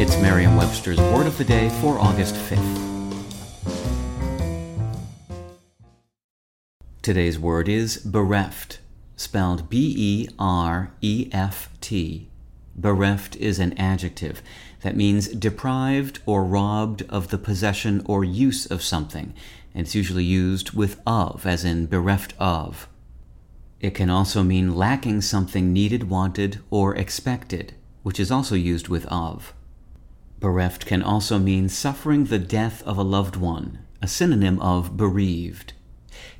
It's Merriam Webster's Word of the Day for August 5th. Today's word is bereft, spelled B E R E F T. Bereft is an adjective that means deprived or robbed of the possession or use of something, and it's usually used with of, as in bereft of. It can also mean lacking something needed, wanted, or expected, which is also used with of. Bereft can also mean suffering the death of a loved one, a synonym of bereaved.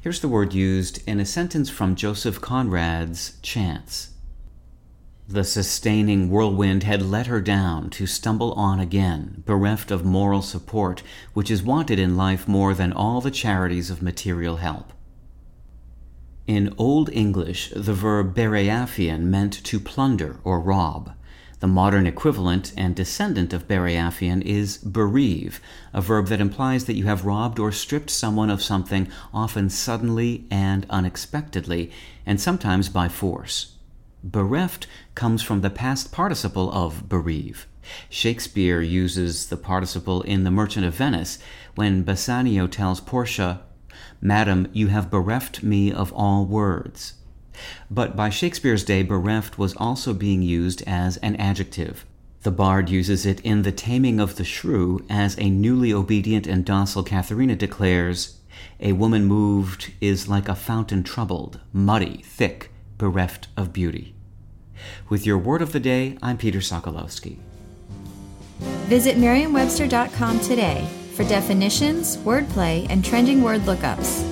Here's the word used in a sentence from Joseph Conrad's Chance. The sustaining whirlwind had let her down to stumble on again, bereft of moral support, which is wanted in life more than all the charities of material help. In Old English, the verb berēafian meant to plunder or rob. The modern equivalent and descendant of berēafian is bereave, a verb that implies that you have robbed or stripped someone of something, often suddenly and unexpectedly, and sometimes by force. Bereft comes from the past participle of bereave. Shakespeare uses the participle in The Merchant of Venice when Bassanio tells Portia, Madam, you have bereft me of all words. But by Shakespeare's day, bereft was also being used as an adjective. The bard uses it in The Taming of the Shrew as a newly obedient and docile Katharina declares, A woman moved is like a fountain troubled, muddy, thick, bereft of beauty. With your word of the day, I'm Peter Sokolowski. Visit Merriam-Webster.com today for definitions, wordplay, and trending word lookups.